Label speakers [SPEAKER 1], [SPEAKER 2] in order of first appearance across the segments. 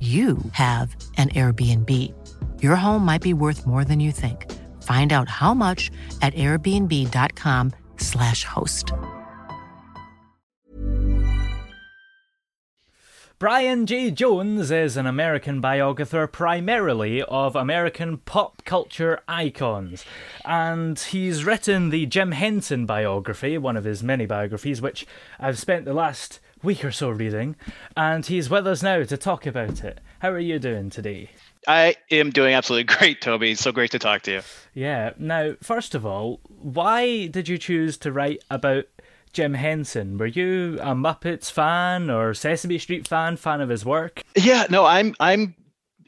[SPEAKER 1] you have an Airbnb. Your home might be worth more than you think. Find out how much at airbnb.com/slash host.
[SPEAKER 2] Brian Jay Jones is an American biographer primarily of American pop culture icons, and he's written the Jim Henson biography, one of his many biographies, which I've spent the last week or so reading, and he's with us now to talk about it. How are you doing today?
[SPEAKER 3] I am doing absolutely great, Toby. It's so great to talk to you.
[SPEAKER 2] Yeah. Now, first of all, why did you choose to write about Jim Henson? Were you a Muppets fan or Sesame Street fan, fan of his work?
[SPEAKER 3] Yeah, no, I'm I'm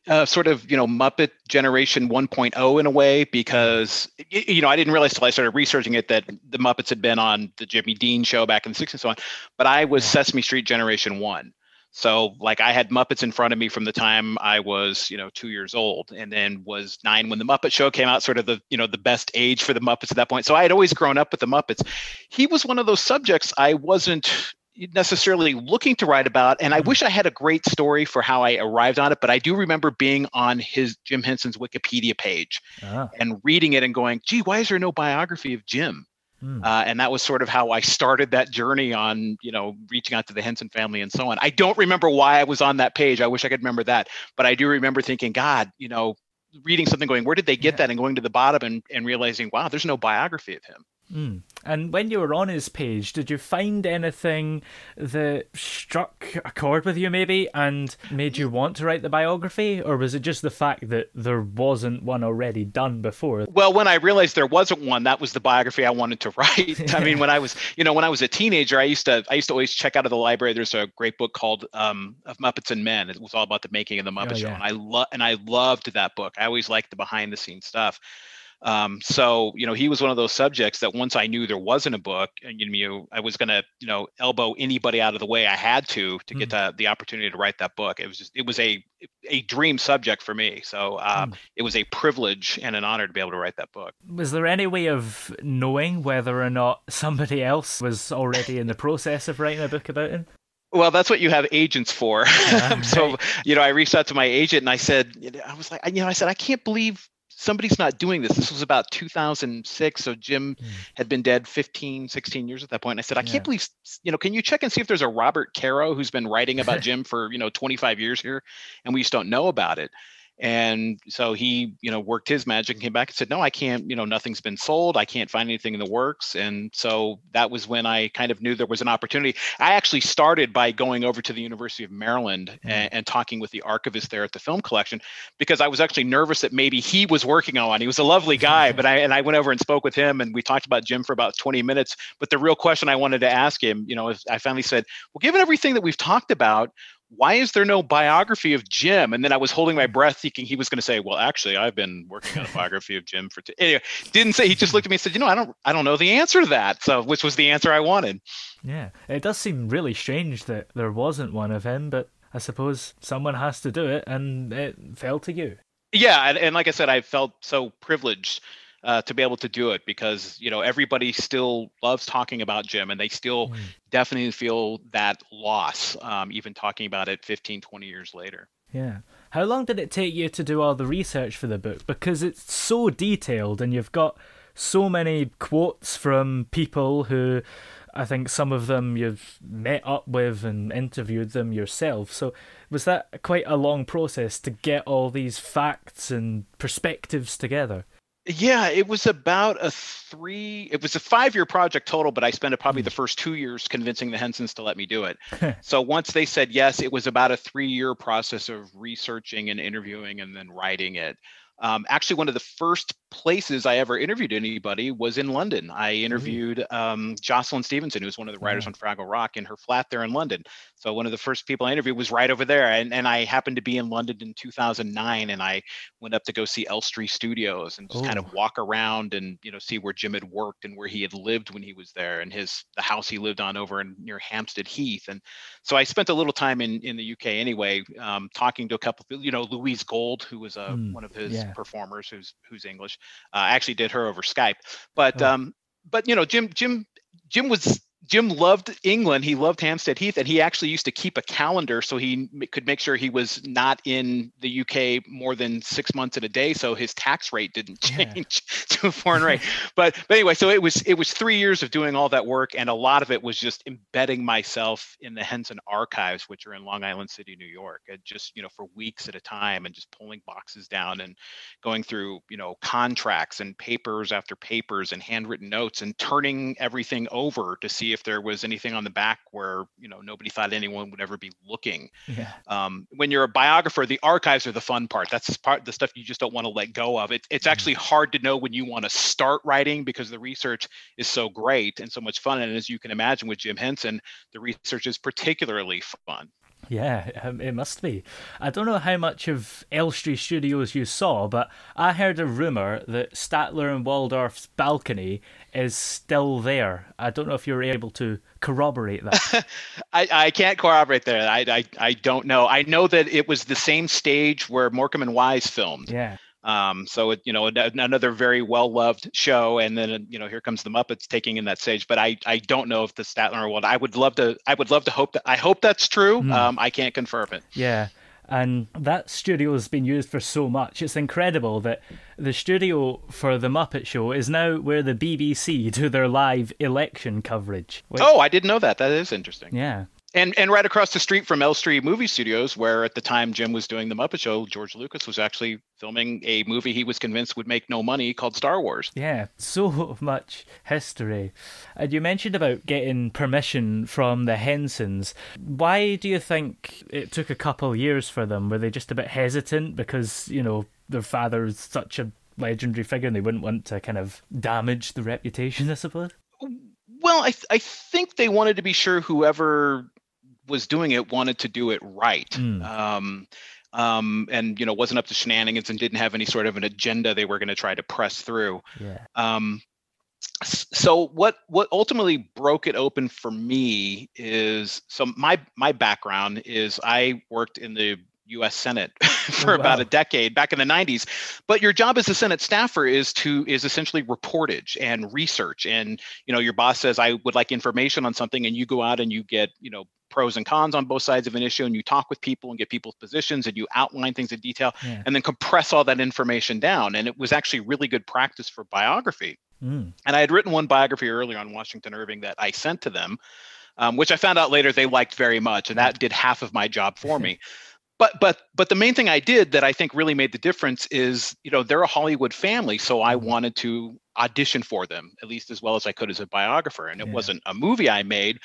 [SPEAKER 3] uh, sort of you know Muppet generation 1.0 in a way because you know I didn't realize till I started researching it that the Muppets had been on the Jimmy Dean show back in the 60s and so on, but I was Sesame Street generation one. So like I had Muppets in front of me from the time I was, you know, two years old, and then was nine when the Muppet Show came out, sort of the, you know, the best age for the Muppets at that point. So I had always grown up with the Muppets. He was one of those subjects I wasn't necessarily looking to write about, and I wish I had a great story for how I arrived on it. But I do remember being on his Jim Henson's Wikipedia page
[SPEAKER 2] Ah.
[SPEAKER 3] and reading it and going, "Gee, why is there no biography of Jim?"
[SPEAKER 2] Hmm.
[SPEAKER 3] Uh, and that was sort of how I started that journey on, you know, reaching out to the Henson family and so on. I don't remember why I was on that page. I wish I could remember that, but I do remember thinking, God, you know, reading something, going, where did they get
[SPEAKER 2] Yeah.
[SPEAKER 3] that, and going to the bottom and, and realizing, wow, there's no biography of him.
[SPEAKER 2] Mm. And when you were on his page, did you find anything that struck a chord with you, maybe, and made you want to write the biography, or was it just the fact that there wasn't one already done before?
[SPEAKER 3] Well, when I realized there wasn't one, that was the biography I wanted to write. I mean, when I was, you know, when I was a teenager, I used to, I used to always check out of the library. There's a great book called um, "Of Muppets and Men." It was all about the making of the Muppet
[SPEAKER 2] Oh,
[SPEAKER 3] Show,
[SPEAKER 2] yeah.
[SPEAKER 3] and I love, and I loved that book. I always liked the behind the scenes stuff. Um, so, you know, he was one of those subjects that once I knew there wasn't a book, and you know, I was going to, you know, elbow anybody out of the way I had to to get the, the opportunity to write that book. It was just, it was a a dream subject for me. So uh, it was a privilege and an honor to be able to write that book.
[SPEAKER 2] Was there any way of knowing whether or not somebody else was already in the process of writing a book about him?
[SPEAKER 3] Well, that's what you have agents for.
[SPEAKER 2] Yeah,
[SPEAKER 3] so,
[SPEAKER 2] right.
[SPEAKER 3] you know, I reached out to my agent and I said, I was like, you know, I said, I can't believe somebody's not doing this. This was about 2006. So Jim hmm. had been dead 15, 16 years at that point. And I said, I
[SPEAKER 2] Yeah.
[SPEAKER 3] can't believe, you know, can you check and see if there's a Robert Caro who's been writing about Jim for, you know, 25 years here and we just don't know about it. And so he, you know, worked his magic and came back and said, no, I can't, you know, nothing's been sold. I can't find anything in the works. And so that was when I kind of knew there was an opportunity. I actually started by going over to the University of Maryland and, mm. and talking with the archivist there at the film collection because I was actually nervous that maybe he was working on one. He was a lovely guy, but I and I went over and spoke with him and we talked about Jim for about 20 minutes. But the real question I wanted to ask him, you know, is I finally said, well, given everything that we've talked about, why is there no biography of Jim? And then I was holding my breath, thinking he was going to say, "Well, actually, I've been working on a biography of Jim for." T-. Anyway, didn't say. He just looked at me and said, "You know, I don't, I don't know the answer to that." So, which was the answer I wanted.
[SPEAKER 2] Yeah, it does seem really strange that there wasn't one of him, but I suppose someone has to do it, and it fell to you.
[SPEAKER 3] Yeah, and, and like I said, I felt so privileged uh, to be able to do it because you know everybody still loves talking about Jim, and they still definitely feel that loss, um, even talking about it 15, 20 years later.
[SPEAKER 2] Yeah. How long did it take you to do all the research for the book? Because it's so detailed and you've got so many quotes from people who I think some of them you've met up with and interviewed them yourself. So was that quite a long process to get all these facts and perspectives together?
[SPEAKER 3] Yeah, it was about a three. It was a five-year project total, but I spent probably the first two years convincing the Hensons to let me do it. so once they said yes, it was about a three-year process of researching and interviewing and then writing it. Um, actually, one of the first places I ever interviewed anybody was in London. I mm-hmm. interviewed um, Jocelyn Stevenson, who was one of the writers yeah. on Fraggle Rock, in her flat there in London. So one of the first people I interviewed was right over there, and, and I happened to be in London in 2009, and I went up to go see Elstree Studios and just Ooh. kind of walk around and you know see where Jim had worked and where he had lived when he was there, and his the house he lived on over in near Hampstead Heath. And so I spent a little time in in the UK anyway, um, talking to a couple of you know Louise Gold, who was a, mm, one of his yeah. performers who's who's English. Uh, I actually did her over Skype, but oh. um, but you know Jim Jim Jim was Jim loved England. He loved Hampstead Heath, and he actually used to keep a calendar so he could make sure he was not in the UK more than six months in a day, so his tax rate didn't change yeah. to a foreign rate. But, but anyway, so it was it was three years of doing all that work, and a lot of it was just embedding myself in the Henson archives, which are in Long Island City, New York, and just you know for weeks at a time, and just pulling boxes down and going through you know contracts and papers after papers and handwritten notes and turning everything over to see if there was anything on the back where you know nobody thought anyone would ever be looking. Yeah. Um, when you're a biographer, the archives are the fun part. That's part the stuff you just don't want to let go of. It, it's actually mm-hmm. hard to know when you want to start writing because the research is so great and so much fun. And as you can imagine with Jim Henson, the research is particularly fun.
[SPEAKER 2] Yeah, um, it must be. I don't know how much of Elstree Studios you saw, but I heard a rumour that Statler and Waldorf's balcony is still there. I don't know if you're able to corroborate that.
[SPEAKER 3] I, I can't corroborate that. I, I, I don't know. I know that it was the same stage where Morecambe and Wise filmed.
[SPEAKER 2] Yeah.
[SPEAKER 3] Um, so it, you know, another very well loved show, and then you know, here comes the Muppets taking in that stage. But I, I don't know if the Statler Waldorf. I would love to, I would love to hope that. I hope that's true. Mm. Um, I can't confirm it.
[SPEAKER 2] Yeah, and that studio has been used for so much. It's incredible that the studio for the Muppet Show is now where the BBC do their live election coverage.
[SPEAKER 3] Which, oh, I didn't know that. That is interesting.
[SPEAKER 2] Yeah
[SPEAKER 3] and and right across the street from Elstree Movie Studios, where at the time Jim was doing the Muppet Show, George Lucas was actually filming a movie he was convinced would make no money called Star Wars.
[SPEAKER 2] Yeah, so much history. And you mentioned about getting permission from the Hensons. Why do you think it took a couple years for them? Were they just a bit hesitant because you know their father is such a legendary figure and they wouldn't want to kind of damage the reputation, I suppose?
[SPEAKER 3] Well, I th- I think they wanted to be sure whoever was doing it wanted to do it right. Mm. Um, um, and you know wasn't up to shenanigans and didn't have any sort of an agenda they were going to try to press through.
[SPEAKER 2] Yeah.
[SPEAKER 3] Um, so what what ultimately broke it open for me is so my my background is I worked in the U.S. Senate for oh, wow. about a decade back in the 90s. But your job as a Senate staffer is to is essentially reportage and research. And you know, your boss says, "I would like information on something," and you go out and you get you know pros and cons on both sides of an issue, and you talk with people and get people's positions, and you outline things in detail, yeah. and then compress all that information down. And it was actually really good practice for biography. Mm. And I had written one biography earlier on Washington Irving that I sent to them. Um, which I found out later they liked very much, and that did half of my job for me but but but the main thing I did that I think really made the difference is you know they're a Hollywood family, so I mm-hmm. wanted to audition for them at least as well as I could as a biographer, and it yeah. wasn't a movie I made.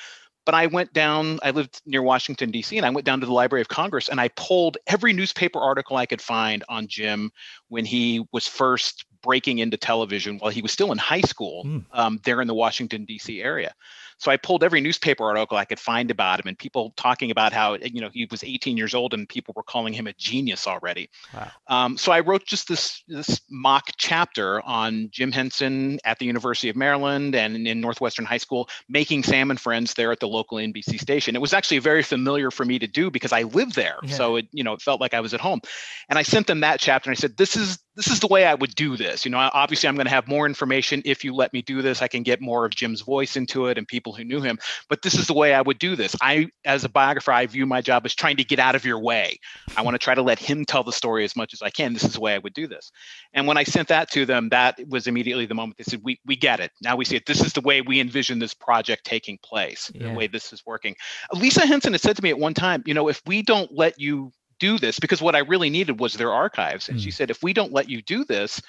[SPEAKER 3] But I went down, I lived near Washington, D.C., and I went down to the Library of Congress and I pulled every newspaper article I could find on Jim when he was first breaking into television while he was still in high school mm. um, there in the Washington, D.C. area. So I pulled every newspaper article I could find about him and people talking about how, you know, he was 18 years old and people were calling him a genius already. Wow. Um, so I wrote just this, this mock chapter on Jim Henson at the University of Maryland and in Northwestern High School, making Sam and friends there at the local NBC station. It was actually very familiar for me to do because I lived there. Yeah. So it, you know, it felt like I was at home. And I sent them that chapter and I said, this is this is the way I would do this. You know, obviously I'm going to have more information if you let me do this. I can get more of Jim's voice into it and people who knew him. But this is the way I would do this. I, as a biographer, I view my job as trying to get out of your way. I want to try to let him tell the story as much as I can. This is the way I would do this. And when I sent that to them, that was immediately the moment they said, "We we get it. Now we see it. This is the way we envision this project taking place. Yeah. The way this is working." Lisa Henson had said to me at one time, "You know, if we don't let you do this because what I really needed was their archives. And mm. she said, if we don't let you do this,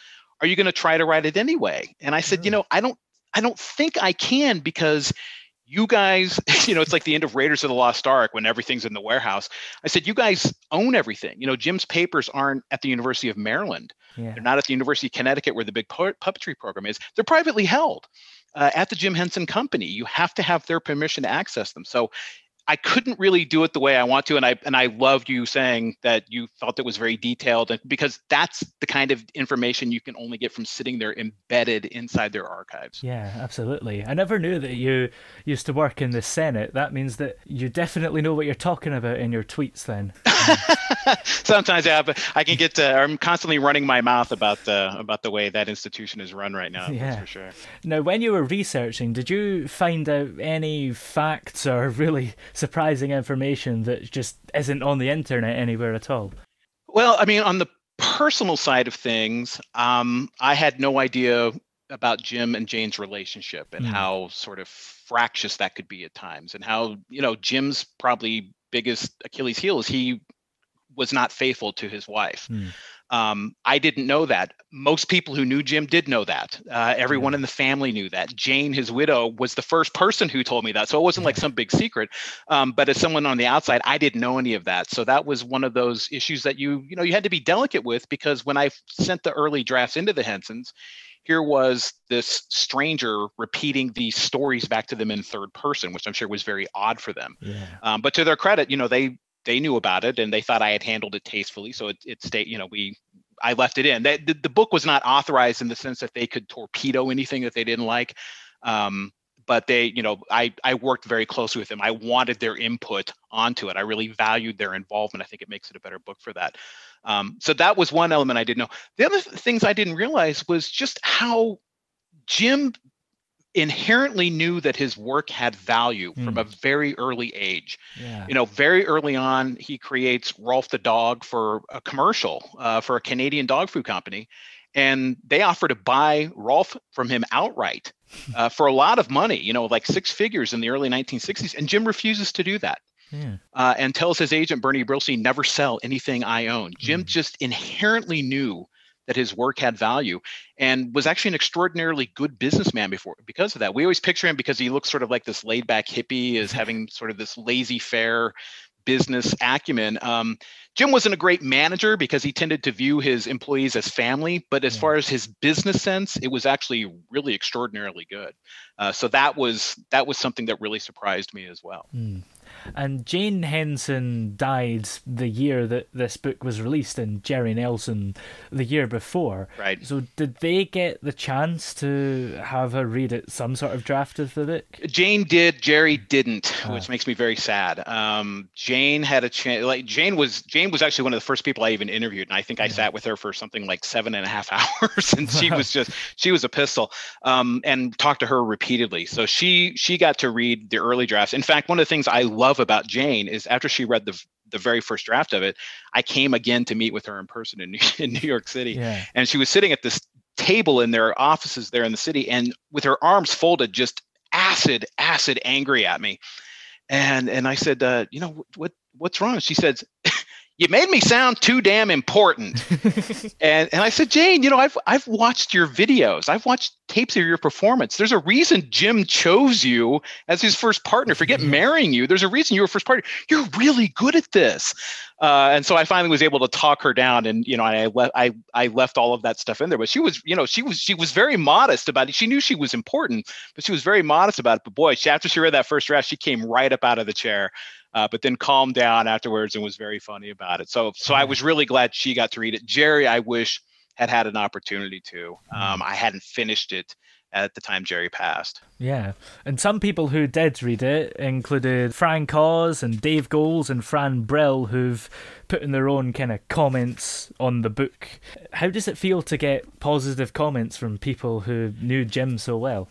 [SPEAKER 3] are you going to try to write it anyway? And I said, you know, I don't, I don't think I can because you guys, you know, it's like the end of Raiders of the Lost Ark when everything's in the warehouse. I said, you guys own everything. You know, Jim's papers aren't at the University of Maryland. Yeah. They're not at the University of Connecticut where the big puppetry program is. They're privately held uh, at the Jim Henson Company. You have to have their permission to access them. So I couldn't really do it the way I want to, and I and I loved you saying that you felt it was very detailed, and because that's the kind of information you can only get from sitting there embedded inside their archives.
[SPEAKER 2] Yeah, absolutely. I never knew that you used to work in the Senate. That means that you definitely know what you're talking about in your tweets. Then
[SPEAKER 3] sometimes, yeah, but I can get. To, I'm constantly running my mouth about the about the way that institution is run right now. Yeah, for sure.
[SPEAKER 2] Now, when you were researching, did you find out any facts or really surprising information that just isn't on the internet anywhere at all?
[SPEAKER 3] Well, I mean, on the personal side of things, um, I had no idea about Jim and Jane's relationship and mm. how sort of fractious that could be at times, and how you know Jim's probably biggest Achilles heel is he was not faithful to his wife. Mm. Um, I didn't know that. Most people who knew Jim did know that. Uh, everyone in the family knew that. Jane, his widow, was the first person who told me that. So it wasn't like some big secret. Um, but as someone on the outside, I didn't know any of that. So that was one of those issues that you, you know, you had to be delicate with because when I sent the early drafts into the Hensons, here was this stranger repeating these stories back to them in third person, which I'm sure was very odd for them. Yeah. Um, but to their credit, you know, they they knew about it and they thought I had handled it tastefully. So it, it stayed, you know, we, I left it in. That the, the, book was not authorized in the sense that they could torpedo anything that they didn't like. Um, but they, you know, I, I worked very closely with them. I wanted their input onto it. I really valued their involvement. I think it makes it a better book for that. Um, so that was one element I didn't know. The other things I didn't realize was just how Jim inherently knew that his work had value mm. from a hmm. very early age. Yeah. You know, very early on, he creates Rolf the dog for a commercial uh, for a Canadian dog food company. And they offer to buy Rolf from him outright uh, for a lot of money, you know, like six figures in the early 1960s. And Jim refuses to do that. Yeah. Uh, and tells his agent Bernie Brillstein, never sell anything I own. Jim mm. just inherently knew that his work had value and was actually an extraordinarily good businessman before because of that. We always picture him because he looks sort of like this laid back hippie as having sort of this laissez-faire business acumen. Um, Jim wasn't a great manager because he tended to view his employees as family, but as far as his business sense, it was actually really extraordinarily good. Uh, so that was that was something that really surprised me as well.
[SPEAKER 2] Mm. And Jane Henson died the year that this book was released, and Jerry Nelson the year before.
[SPEAKER 3] Right.
[SPEAKER 2] So, did they get the chance to have her read it, some sort of draft of the book?
[SPEAKER 3] Jane did. Jerry didn't, ah. which makes me very sad. Um, Jane had a chance. Like Jane was. Jane was actually one of the first people I even interviewed, and I think I yeah. sat with her for something like seven and a half hours, and she was just she was a pistol. Um, and talked to her repeatedly. So she she got to read the early drafts. In fact, one of the things I love love about Jane is after she read the the very first draft of it, I came again to meet with her in person in New, in New York City, yeah. and she was sitting at this table in their offices there in the city, and with her arms folded, just acid, acid, angry at me. And and I said, uh, you know what what's wrong? She said, you made me sound too damn important. and and I said, Jane, you know, I've I've watched your videos. I've watched tapes of your performance. There's a reason Jim chose you as his first partner. Forget marrying you. There's a reason you were first partner. You're really good at this. Uh, and so I finally was able to talk her down, and you know, I left I I left all of that stuff in there. But she was, you know, she was she was very modest about it. She knew she was important, but she was very modest about it. But boy, she, after she read that first draft, she came right up out of the chair uh, but then calmed down afterwards and was very funny about it. So, so I was really glad she got to read it. Jerry, I wish had had an opportunity to. Um, I hadn't finished it at the time Jerry passed.
[SPEAKER 2] Yeah, and some people who did read it included Frank Oz and Dave Goelz and Fran Brill, who've put in their own kind of comments on the book. How does it feel to get positive comments from people who knew Jim so well?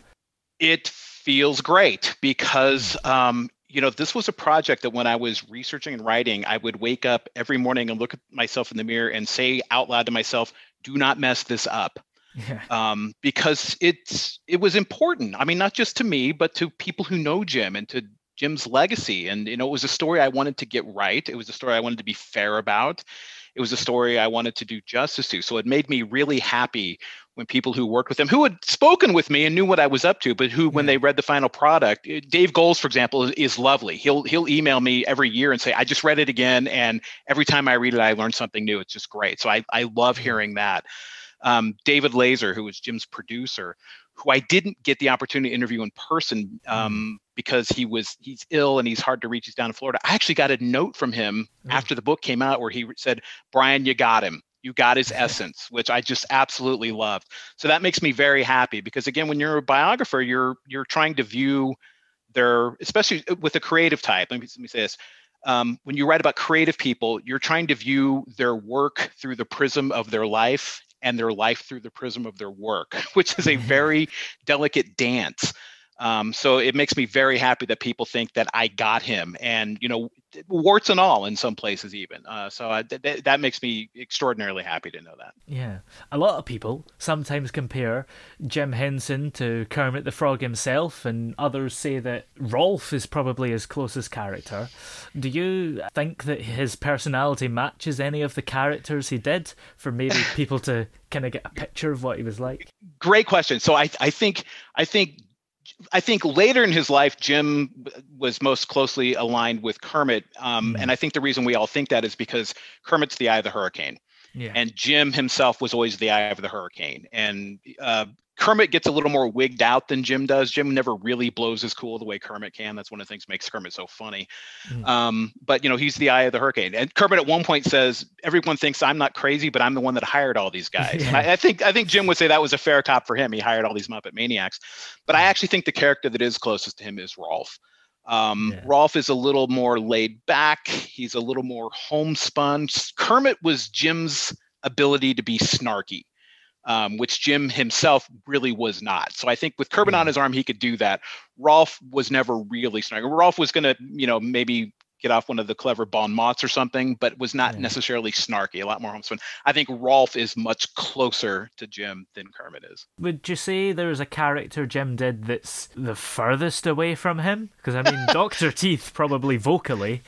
[SPEAKER 3] It feels great because um, you know, this was a project that when I was researching and writing, I would wake up every morning and look at myself in the mirror and say out loud to myself, "Do not mess this up." Yeah. Um, because it's it was important. I mean, not just to me, but to people who know Jim and to Jim's legacy. And you know, it was a story I wanted to get right. It was a story I wanted to be fair about. It was a story I wanted to do justice to. So it made me really happy when people who worked with him, who had spoken with me and knew what I was up to, but who, when they read the final product, eh, Dave Goelz, for example, is, is, lovely. He'll he'll email me every year and say, "I just read it again, and every time I read it, I learn something new. It's just great." So I I love hearing that. Um, David Lazer, who was Jim's producer, who I didn't get the opportunity to interview in person um, because he was he's ill and he's hard to reach. He's down in Florida. I actually got a note from him mm. after the book came out where he said, "Brian, you got him." You got his essence, which I just absolutely loved. So that makes me very happy because again, when you're a biographer, you're you're trying to view their, especially with a creative type. Let me, let me say this. Um, when you write about creative people, you're trying to view their work through the prism of their life and their life through the prism of their work, which is a mm-hmm. very delicate dance. Um, so it makes me very happy that people think that I got him, and you know, warts and all in some places even. Uh, so I, th- that makes me extraordinarily happy to know that.
[SPEAKER 2] Yeah, a lot of people sometimes compare Jim Henson to Kermit the Frog himself, and others say that Rolf is probably his closest character. Do you think that his personality matches any of the characters he did for maybe people to kind of get a picture of what he was like?
[SPEAKER 3] Great question. So I, I think I think I think later in his life, Jim was most closely aligned with Kermit. Um, mm-hmm. And I think the reason we all think that is because Kermit's the eye of the hurricane. Yeah. And Jim himself was always the eye of the hurricane. And uh, Kermit gets a little more wigged out than Jim does. Jim never really blows his cool the way Kermit can. That's one of the things makes Kermit so funny. Mm. Um, but you know, he's the eye of the hurricane. And Kermit at one point says, "Everyone thinks I'm not crazy, but I'm the one that hired all these guys." Yeah. I, I, think I think Jim would say that was a fair cop for him. He hired all these Muppet maniacs. But I mm. actually think the character that is closest to him is Rolf. Um, yeah. Rolf is a little more laid back. He's a little more homespun. Kermit was Jim's ability to be snarky um, which Jim himself really was not. So I think with Kermit on his arm, he could do that. Rolf was never really snarky. Rolf was going to, you know, maybe get off one of the clever bon mots or something, but was not necessarily snarky. A lot more homespun. I think Rolf is much closer to Jim than Kermit is.
[SPEAKER 2] Would you say there's a character Jim did that's the furthest away from him? Because I mean, Doctor Teeth probably vocally.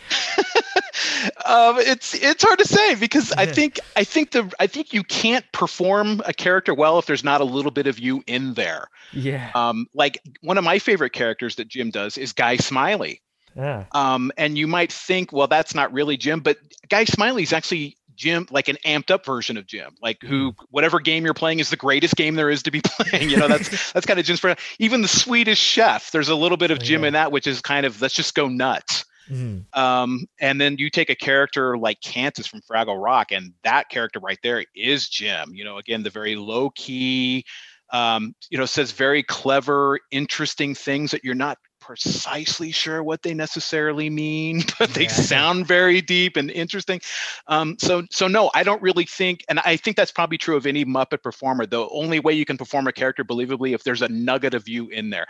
[SPEAKER 3] Um, it's it's hard to say because. I think I think the I think you can't perform a character well if there's not a little bit of you in there.
[SPEAKER 2] Yeah.
[SPEAKER 3] Um, like one of my favorite characters that Jim does is Guy Smiley.
[SPEAKER 2] Yeah.
[SPEAKER 3] Um, and you might think, well, that's not really Jim, but Guy Smiley is actually Jim, like an amped up version of Jim, like who mm. whatever game you're playing is the greatest game there is to be playing. You know, that's that's kind of Jim's. For, even the Swedish Chef, there's a little bit of Jim yeah. in that, which is kind of let's just go nuts. Mm-hmm. Um, and then you take a character like Cantus from Fraggle Rock, and that character right there is Jim. You know, again, the very low key, um, you know, says very clever, interesting things that you're not precisely sure what they necessarily mean, but they yeah. sound very deep and interesting. Um, so, so no, I don't really think, and I think that's probably true of any Muppet performer. The only way you can perform a character believably if there's a nugget of you in there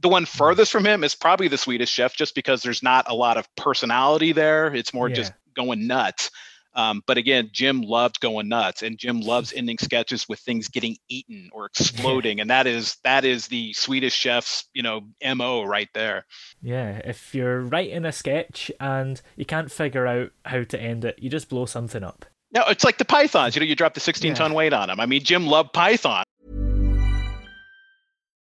[SPEAKER 3] the one furthest from him is probably the Swedish Chef, just because there's not a lot of personality there. It's more yeah. just going nuts. Um, but again, Jim loved going nuts, and Jim loves ending sketches with things getting eaten or exploding, and that is that is the Swedish Chef's you know mo right there.
[SPEAKER 2] Yeah, if you're writing a sketch and you can't figure out how to end it, you just blow something up.
[SPEAKER 3] No, it's like the pythons. You know, you drop the 16 yeah. ton weight on them. I mean, Jim loved python.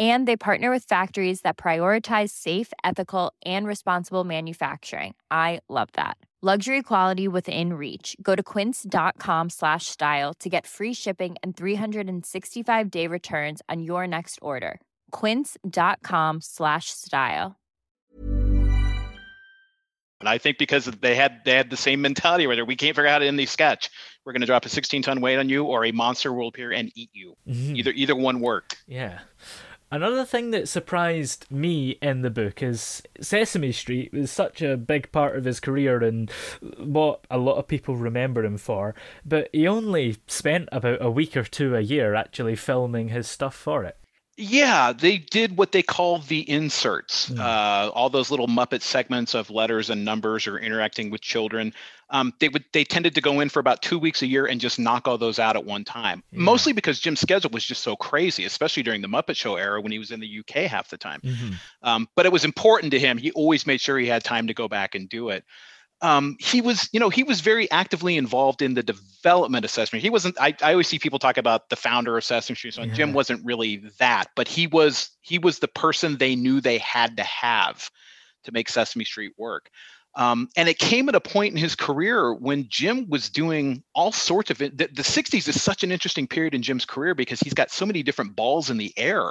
[SPEAKER 4] and they partner with factories that prioritize safe ethical and responsible manufacturing. I love that. Luxury quality within reach. Go to quince.com slash style to get free shipping and 365 day returns on your next order. quince.com slash style.
[SPEAKER 3] And I think because they had they had the same mentality whether we can't figure out how to end the sketch, we're going to drop a 16 ton weight on you, or a monster will appear and eat you. Mm-hmm. Either either one worked.
[SPEAKER 2] Yeah, Another thing that surprised me in the book is Sesame Street was such a big part of his career and what a lot of people remember him for, but he only spent about a week or two a year actually filming his stuff for it.
[SPEAKER 3] Yeah, they did what they call the inserts. Mm. Uh, all those little Muppet segments of letters and numbers or interacting with children. Um, they would they tended to go in for about two weeks a year and just knock all those out at one time. Yeah. Mostly because Jim's schedule was just so crazy, especially during the Muppet Show era when he was in the UK half the time. Mm-hmm. Um, but it was important to him. He always made sure he had time to go back and do it um, he was, you know, he was very actively involved in the development of Sesame. He wasn't. I, I always see people talk about the founder of Sesame Street. So yeah. Jim wasn't really that, but he was. He was the person they knew they had to have to make Sesame Street work. Um, and it came at a point in his career when Jim was doing all sorts of it. The, the 60s is such an interesting period in Jim's career because he's got so many different balls in the air.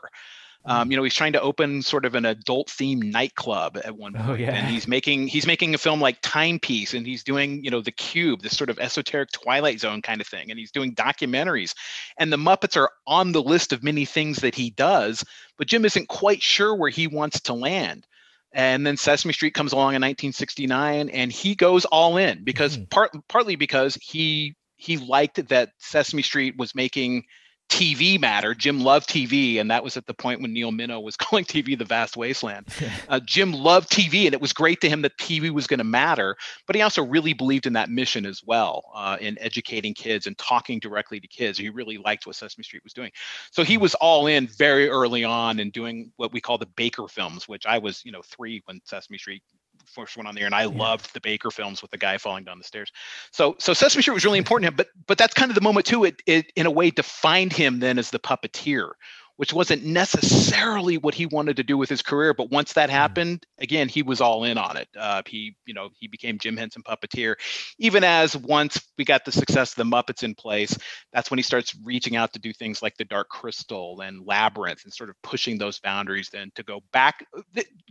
[SPEAKER 3] Um, you know, he's trying to open sort of an adult themed nightclub at one point, oh, yeah. and he's making he's making a film like Timepiece, and he's doing you know The Cube, this sort of esoteric Twilight Zone kind of thing, and he's doing documentaries, and the Muppets are on the list of many things that he does, but Jim isn't quite sure where he wants to land. And then Sesame Street comes along in 1969, and he goes all in because mm-hmm. part partly because he he liked that Sesame Street was making TV matter. Jim loved TV, and that was at the point when Neil Minow was calling TV the vast wasteland. Uh, Jim loved TV, and it was great to him that TV was going to matter. But he also really believed in that mission as well, uh, in educating kids and talking directly to kids. He really liked what Sesame Street was doing, so he was all in very early on and doing what we call the Baker films, which I was, you know, three when Sesame Street first one on there, and I yeah. loved the Baker films with the guy falling down the stairs. So so Sesame Street was really important to him, but but that's kind of the moment too. It it in a way defined him then as the puppeteer, which wasn't necessarily what he wanted to do with his career. But once that mm. happened, again, he was all in on it. Uh, he, you know, he became Jim Henson puppeteer. Even as once we got the success of the Muppets in place, that's when he starts reaching out to do things like the Dark Crystal and Labyrinth, and sort of pushing those boundaries. Then to go back,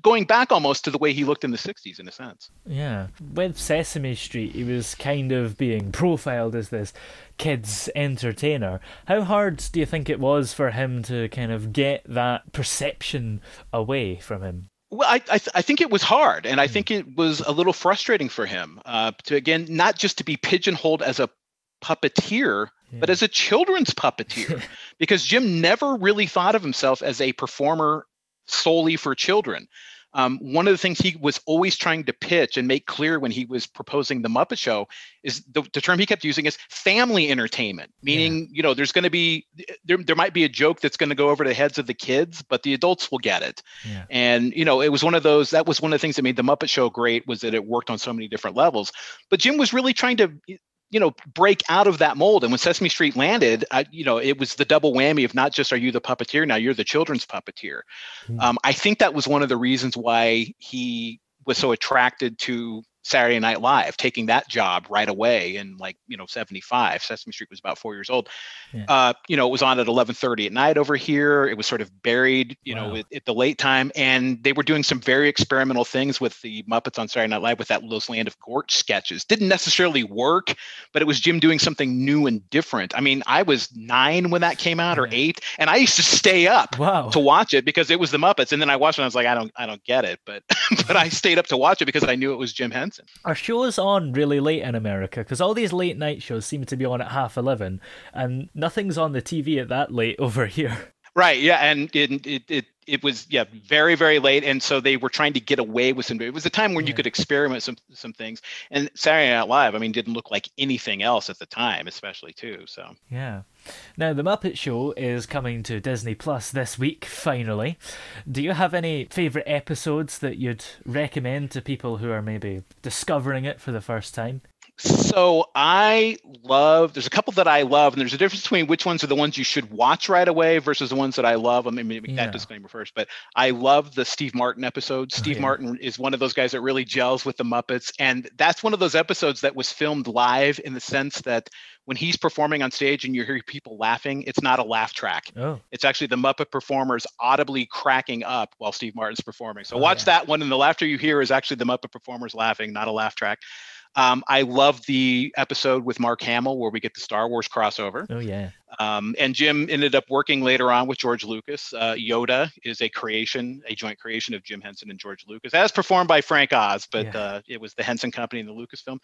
[SPEAKER 3] going back almost to the way he looked in the '60s, in a sense.
[SPEAKER 2] Yeah, with Sesame Street, he was kind of being profiled as this kids entertainer. How hard do you think it was for him to kind of get that perception away from him?
[SPEAKER 3] Well, I I, th- I, think it was hard, and I hmm. think it was a little frustrating for him uh, to again not just to be pigeonholed as a puppeteer, yeah. but as a children's puppeteer, because Jim never really thought of himself as a performer solely for children. Um, one of the things he was always trying to pitch and make clear when he was proposing the Muppet Show is the, the term he kept using is family entertainment, meaning, yeah. you know, there's going to be, there, there might be a joke that's going to go over the heads of the kids, but the adults will get it. Yeah. And, you know, it was one of those, that was one of the things that made the Muppet Show great was that it worked on so many different levels. But Jim was really trying to you know break out of that mold and when sesame street landed I, you know it was the double whammy of not just are you the puppeteer now you're the children's puppeteer mm-hmm. um, i think that was one of the reasons why he was so attracted to Saturday Night Live, taking that job right away in like you know 75. Sesame Street was about four years old. Yeah. Uh, you know, it was on at 11:30 at night over here. It was sort of buried, you wow. know, at, at, the late time, and they were doing some very experimental things with the Muppets on Saturday Night Live with that Los Land of Gorch sketches. Didn't necessarily work, but it was Jim doing something new and different. I mean, I was nine when that came out, or eight, and I used to stay up wow. to watch it because it was the Muppets, and then I watched it. and I was like, I don't, I don't get it, but but I stayed up to watch it because I knew it was Jim Henson.
[SPEAKER 2] Are shows on really late in America? Because all these late night shows seem to be on at half eleven, and nothing's on the TV at that late over here.
[SPEAKER 3] Right. Yeah, and it it it, it was yeah very very late, and so they were trying to get away with some. It was a time when yeah. you could experiment some some things, and Saturday Night Live, I mean, didn't look like anything else at the time, especially too. So
[SPEAKER 2] yeah. Now, The Muppet Show is coming to Disney Plus this week, finally. Do you have any favourite episodes that you'd recommend to people who are maybe discovering it for the first time?
[SPEAKER 3] So I love. There's a couple that I love, and there's a difference between which ones are the ones you should watch right away versus the ones that I love. I mean, make yeah. that disclaimer first, but I love the Steve Martin episode. Oh, Steve oh, yeah. Martin is one of those guys that really gels with the Muppets, and that's one of those episodes that was filmed live in the sense that when he's performing on stage and you hear people laughing, it's not a laugh track. Oh. It's actually the Muppet performers audibly cracking up while Steve Martin's performing. So oh, watch yeah. that one, and the laughter you hear is actually the Muppet performers laughing, not a laugh track. Um, I love the episode with Mark Hamill where we get the Star Wars crossover.
[SPEAKER 2] Oh yeah.
[SPEAKER 3] Um, and Jim ended up working later on with George Lucas. Uh, Yoda is a creation, a joint creation of Jim Henson and George Lucas, as performed by Frank Oz, but yeah. uh, it was the Henson Company and the Lucasfilm.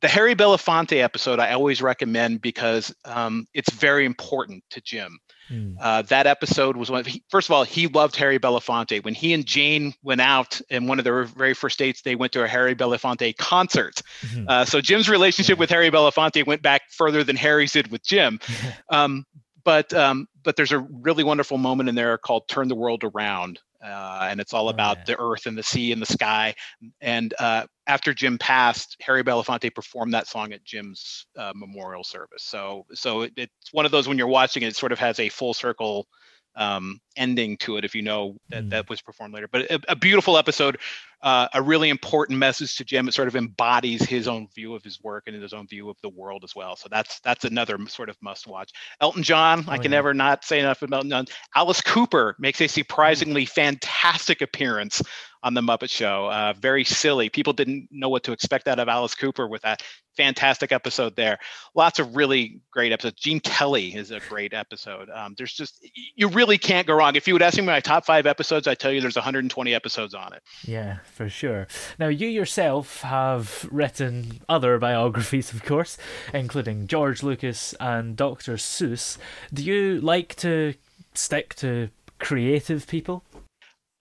[SPEAKER 3] The Harry Belafonte episode I always recommend because um, it's very important to Jim. Mm. Uh, that episode was one. Of, he, first of all, he loved Harry Belafonte. When he and Jane went out in one of their very first dates, they went to a Harry Belafonte concert. Mm-hmm. Uh, so Jim's relationship yeah. with Harry Belafonte went back further than Harry's did with Jim. um, but um, but there's a really wonderful moment in there called "Turn the World Around," uh, and it's all oh, about yeah. the earth and the sea and the sky. And uh, after Jim passed, Harry Belafonte performed that song at Jim's uh, memorial service. So so it, it's one of those when you're watching it, it sort of has a full circle um, ending to it if you know that mm. that was performed later. But a, a beautiful episode, uh, a really important message to Jim. It sort of embodies his own view of his work and his own view of the world as well. So that's that's another sort of must watch. Elton John, oh, I can yeah. never not say enough about Elton John. Alice Cooper makes a surprisingly fantastic appearance on the Muppet Show. Uh, very silly. People didn't know what to expect out of Alice Cooper with that fantastic episode there. Lots of really great episodes. Gene Kelly is a great episode. Um, there's just you really can't go wrong. If you would ask me my top five episodes, I tell you there's 120 episodes on it.
[SPEAKER 2] Yeah, for sure. Now you yourself have written other biographies, of course, including George Lucas and Dr. Seuss. Do you like to stick to creative people?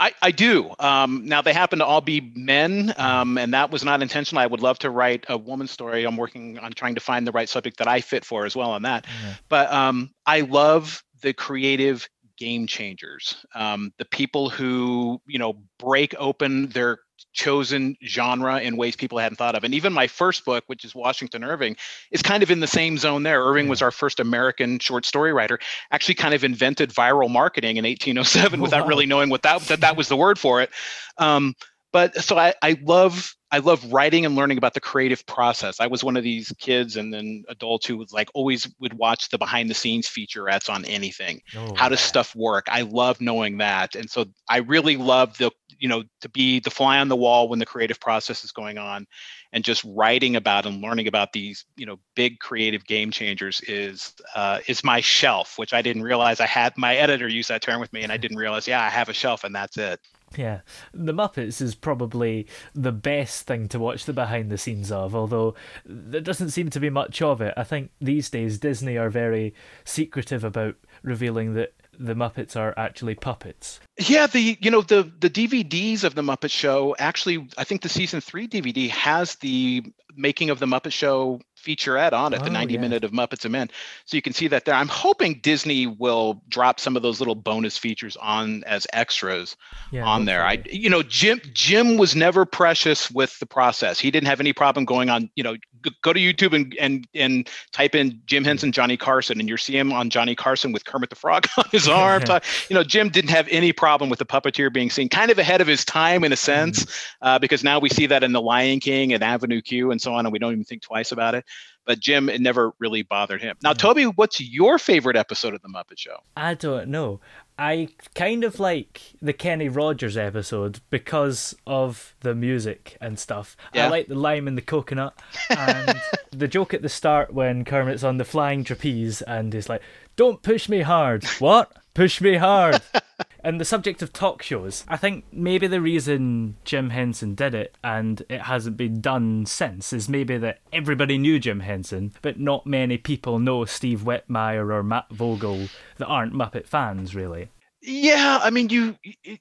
[SPEAKER 3] I, I do. Um, now they happen to all be men, um, and that was not intentional. I would love to write a woman's story. I'm working on trying to find the right subject that I fit for as well on that. Mm-hmm. But um, I love the creative game changers, um, the people who you know break open their chosen genre in ways people hadn't thought of. And even my first book, which is Washington Irving, is kind of in the same zone there. Irving was our first American short story writer, actually kind of invented viral marketing in 1807 oh, without wow. really knowing what that, that that was the word for it. Um, but so I, I love I love writing and learning about the creative process. I was one of these kids and then adults who was like always would watch the behind the scenes featurettes on anything. Oh, How does stuff work? I love knowing that. And so I really love the, you know, to be the fly on the wall when the creative process is going on and just writing about and learning about these, you know, big creative game changers is uh, is my shelf, which I didn't realize I had. My editor used that term with me and I didn't realize, yeah, I have a shelf and that's it.
[SPEAKER 2] Yeah, The Muppets is probably the best thing to watch the behind the scenes of, although there doesn't seem to be much of it. I think these days Disney are very secretive about revealing that the Muppets are actually puppets.
[SPEAKER 3] Yeah, the you know the the DVDs of the Muppet Show actually, I think the season three DVD has the making of the Muppet Show featurette on it, the
[SPEAKER 2] Oh,
[SPEAKER 3] 90
[SPEAKER 2] yeah.
[SPEAKER 3] minute of Muppets and Men. So you can see that there. I'm hoping Disney will drop some of those little bonus features on as extras
[SPEAKER 2] Yeah,
[SPEAKER 3] on there. I you know Jim Jim was never precious with the process. He didn't have any problem going on, you know, go to YouTube and and and type in Jim Henson Johnny Carson and you see him on Johnny Carson with Kermit the Frog on his arm. you know, Jim didn't have any problem with the puppeteer being seen kind of ahead of his time in a sense uh, because now we see that in The Lion King and Avenue Q and so on and we don't even think twice about it. But Jim, it never really bothered him. Now, Toby, what's your favorite episode of The Muppet Show?
[SPEAKER 2] I don't know. I kind of like the Kenny Rogers episode because of the music and stuff.
[SPEAKER 3] Yeah.
[SPEAKER 2] I like the lime and the coconut and the joke at the start when Kermit's on the flying trapeze and he's like, "Don't push me hard." What? Push me hard. and the subject of talk shows, I think maybe the reason Jim Henson did it and it hasn't been done since is maybe that everybody knew Jim Henson, but not many people know Steve Whitmire or Matt Vogel that aren't Muppet fans, really.
[SPEAKER 3] Yeah, I mean, you. It,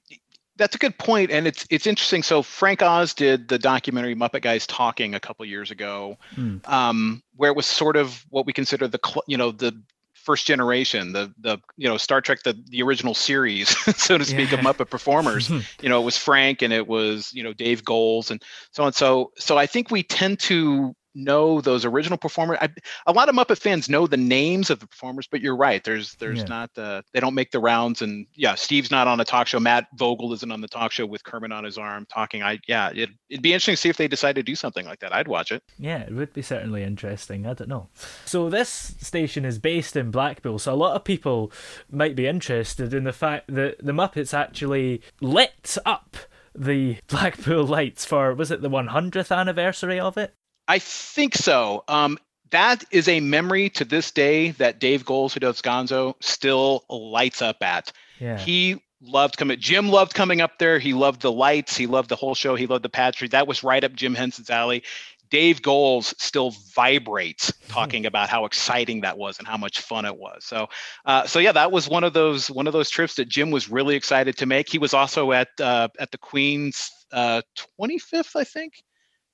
[SPEAKER 3] that's a good point, and it's it's interesting. So Frank Oz did the documentary Muppet Guys Talking a couple years ago, um, where it was sort of what we consider the cl- you know the first generation, the the you know Star Trek the the original series, so to speak, of Muppet performers. you know, it was Frank and it was you know Dave Goelz and so on. So so I think we tend to know those original performers. I, a lot of Muppet fans know the names of the performers, but you're right. There's there's
[SPEAKER 2] Yeah.
[SPEAKER 3] not uh, they don't make the rounds. And yeah, Steve's not on a talk show. Matt Vogel isn't on the talk show with Kermit on his arm talking. I yeah, it, it'd be interesting to see if they decide to do something like that. I'd watch it.
[SPEAKER 2] Yeah, it would be certainly interesting. I don't know. So this station is based in Blackpool, so a lot of people might be interested in the fact that the Muppets actually lit up the Blackpool lights for was it the 100th anniversary of it?
[SPEAKER 3] I think so. Um, that is a memory to this day that Dave Goelz, who does Gonzo, still lights up at.
[SPEAKER 2] Yeah.
[SPEAKER 3] He loved coming. Jim loved coming up there. He loved the lights. He loved the whole show. He loved the pageantry. That was right up Jim Henson's alley. Dave Goelz still vibrates talking about how exciting that was and how much fun it was. So, uh, so yeah, that was one of those one of those trips that Jim was really excited to make. He was also at uh, at the Queen's uh, 25th, I think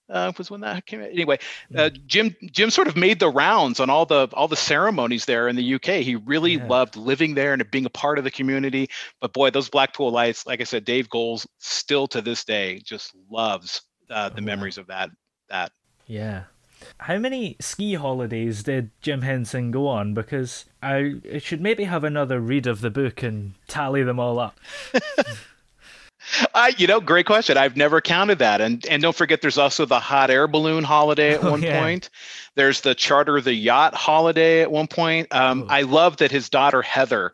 [SPEAKER 3] uh, was when that came out. Anyway, uh, Jim Jim sort of made the rounds on all the all the ceremonies there in the UK. He really
[SPEAKER 2] Yeah.
[SPEAKER 3] loved living there and being a part of the community. But boy, those Blackpool lights, like I said, Dave Goelz still to this day just loves uh, the
[SPEAKER 2] Oh, wow.
[SPEAKER 3] memories of that that.
[SPEAKER 2] Yeah. How many ski holidays did Jim Henson go on? Because I should maybe have another read of the book and tally them all up.
[SPEAKER 3] I, you know, great question. I've never counted that. And and don't forget, there's also the hot air balloon holiday at
[SPEAKER 2] Oh,
[SPEAKER 3] one
[SPEAKER 2] yeah.
[SPEAKER 3] point. There's the charter the yacht holiday at one point. Um. I love that his daughter Heather,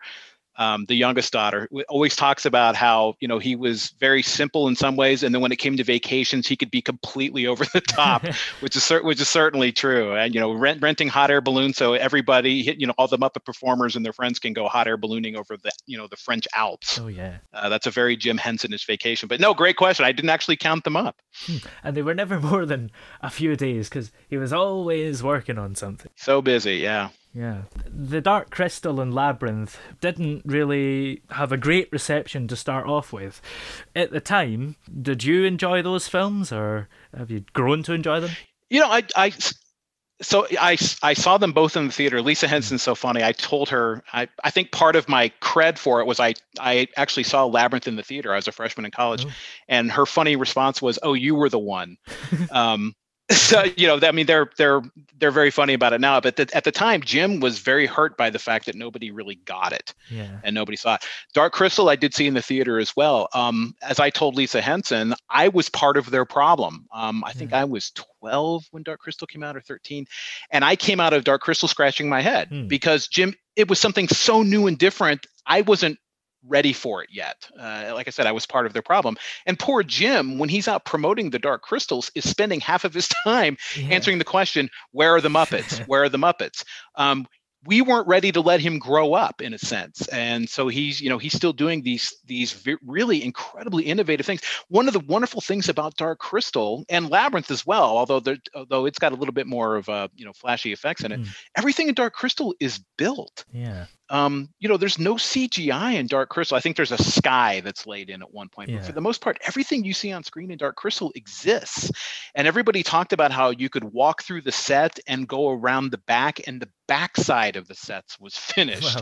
[SPEAKER 3] um, the youngest daughter, always talks about how you know he was very simple in some ways, and then when it came to vacations, he could be completely over the top, which is which is certainly true. And you know, rent, renting hot air balloons so everybody, you know, all the Muppet performers and their friends can go hot air ballooning over the you know the French Alps.
[SPEAKER 2] Oh yeah.
[SPEAKER 3] Uh, that's a very Jim Hensonish vacation. But no, great question. I didn't actually count them up.
[SPEAKER 2] And they were never more than a few days because he was always working on something.
[SPEAKER 3] So busy, yeah.
[SPEAKER 2] Yeah. The Dark Crystal and Labyrinth didn't really have a great reception to start off with. At the time, did you enjoy those films or have you grown to enjoy them?
[SPEAKER 3] You know, I, I, so I, I saw them both in the theater. Lisa Henson's so funny. I told her, I, I think part of my cred for it was I, I actually saw Labyrinth in the theater. I was a freshman in college,
[SPEAKER 2] Oh.
[SPEAKER 3] and her funny response was, "Oh, you were the one." um, so you know, I mean, they're they're they're very funny about it now. But the, at the time, Jim was very hurt by the fact that nobody really got it.
[SPEAKER 2] Yeah.
[SPEAKER 3] and nobody saw it. Dark Crystal, I did see in the theater as well. Um, as I told Lisa Henson, I was part of their problem. Um, I think I was 12 when Dark Crystal came out, or 13, and I came out of Dark Crystal scratching my head
[SPEAKER 2] Hmm.
[SPEAKER 3] because Jim, it was something so new and different. I wasn't ready for it yet. Uh, like I said, I was part of their problem. And poor Jim, when he's out promoting the Dark Crystals, is spending half of his time
[SPEAKER 2] Yeah.
[SPEAKER 3] answering the question, "Where are the Muppets? Where are the Muppets?" Um, we weren't ready to let him grow up in a sense and so he's you know he's still doing these these really incredibly innovative things one of the wonderful things about dark crystal and labyrinth as well although there, although it's got a little bit more of uh, you know flashy effects in it
[SPEAKER 2] Mm.
[SPEAKER 3] everything in dark crystal is built
[SPEAKER 2] Yeah.
[SPEAKER 3] Um, you know, there's no CGI in Dark Crystal. I think there's a sky that's laid in at one point,
[SPEAKER 2] Yeah.
[SPEAKER 3] but for the most part, everything you see on screen in Dark Crystal exists. And everybody talked about how you could walk through the set and go around the back, and the backside of the sets was finished.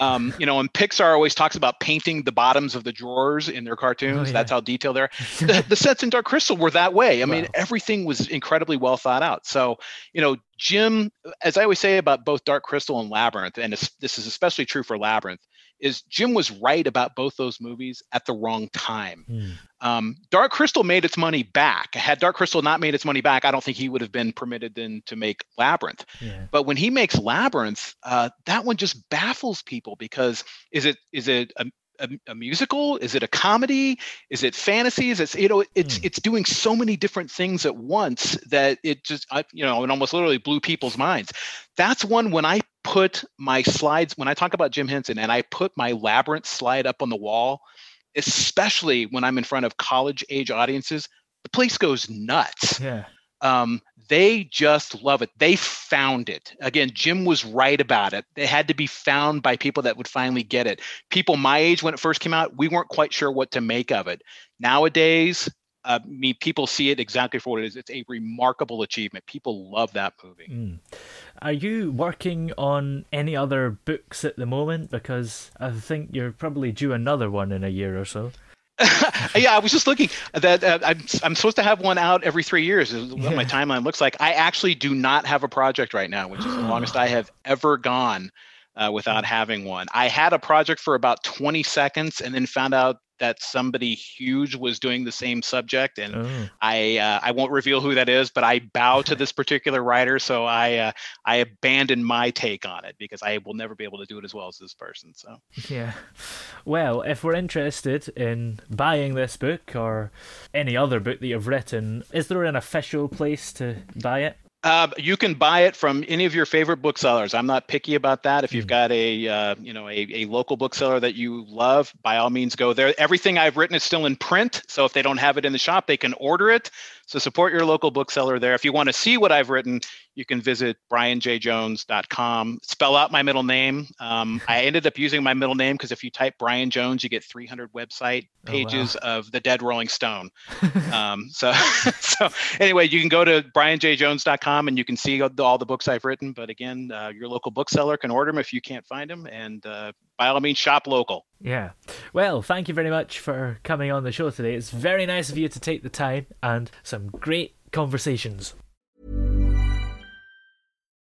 [SPEAKER 2] Wow.
[SPEAKER 3] Um, you know, and Pixar always talks about painting the bottoms of the drawers in their cartoons.
[SPEAKER 2] yeah.
[SPEAKER 3] That's how detailed they're. the, the sets in Dark Crystal were that way. I mean, everything was incredibly well thought out. So, you know, Jim, as I always say about both Dark Crystal and Labyrinth, and this is especially true for Labyrinth, is Jim was right about both those movies at the wrong time.
[SPEAKER 2] Hmm.
[SPEAKER 3] Um, Dark Crystal made its money back. Had Dark Crystal not made its money back, I don't think he would have been permitted then to make Labyrinth.
[SPEAKER 2] Yeah.
[SPEAKER 3] But when he makes Labyrinth, uh, that one just baffles people because is it is it a, a, a musical? Is it a comedy? Is it fantasy? Is it you know it's
[SPEAKER 2] Hmm.
[SPEAKER 3] it's doing so many different things at once that it just I, you know it almost literally blew people's minds. That's one when I put my slides when I talk about Jim Henson and I put my Labyrinth slide up on the wall, especially when I'm in front of college age audiences, the place goes nuts
[SPEAKER 2] Yeah.
[SPEAKER 3] um, they just love it. They found it. Again, Jim was right about it. It had to be found by people that would finally get it. People my age when it first came out, we weren't quite sure what to make of it. Nowadays, uh, I mean, people see it exactly for what it is. It's a remarkable achievement. People love that movie.
[SPEAKER 2] Mm. Are you working on any other books at the moment? Because I think you're probably due another one in a year or so.
[SPEAKER 3] yeah, I was just looking that uh, I'm, I'm supposed to have one out every three years. Is what my timeline looks like. I actually do not have a project right now, which is the longest I have ever gone uh, without having one. I had a project for about 20 seconds, and then found out that somebody huge was doing the same subject, and
[SPEAKER 2] Oh.
[SPEAKER 3] I uh, I won't reveal who that is, but I bow to this particular writer, so I uh, I abandon my take on it because I will never be able to do it as well as this person. So.
[SPEAKER 2] Yeah. Well, if we're interested in buying this book or any other book that you've written, is there an official place to buy it?
[SPEAKER 3] Uh, you can buy it from any of your favorite booksellers. I'm not picky about that. If you've got a uh, you know a, a local bookseller that you love, by all means go there. Everything I've written is still in print, so if they don't have it in the shop, they can order it. So support your local bookseller there. If you want to see what I've written, you can visit brianjjones.com. Spell out my middle name. Um, I ended up using my middle name because if you type Brian Jones, you get 300 website
[SPEAKER 2] Oh, wow.
[SPEAKER 3] pages of the Dead Rolling Stone. um, so so anyway, you can go to brianjjones.com and you can see all the, all the books I've written. But again, uh, your local bookseller can order them if you can't find them, and uh, by all means, shop local.
[SPEAKER 2] Yeah. Well, thank you very much for coming on the show today. It's very nice of you to take the time and some great conversations.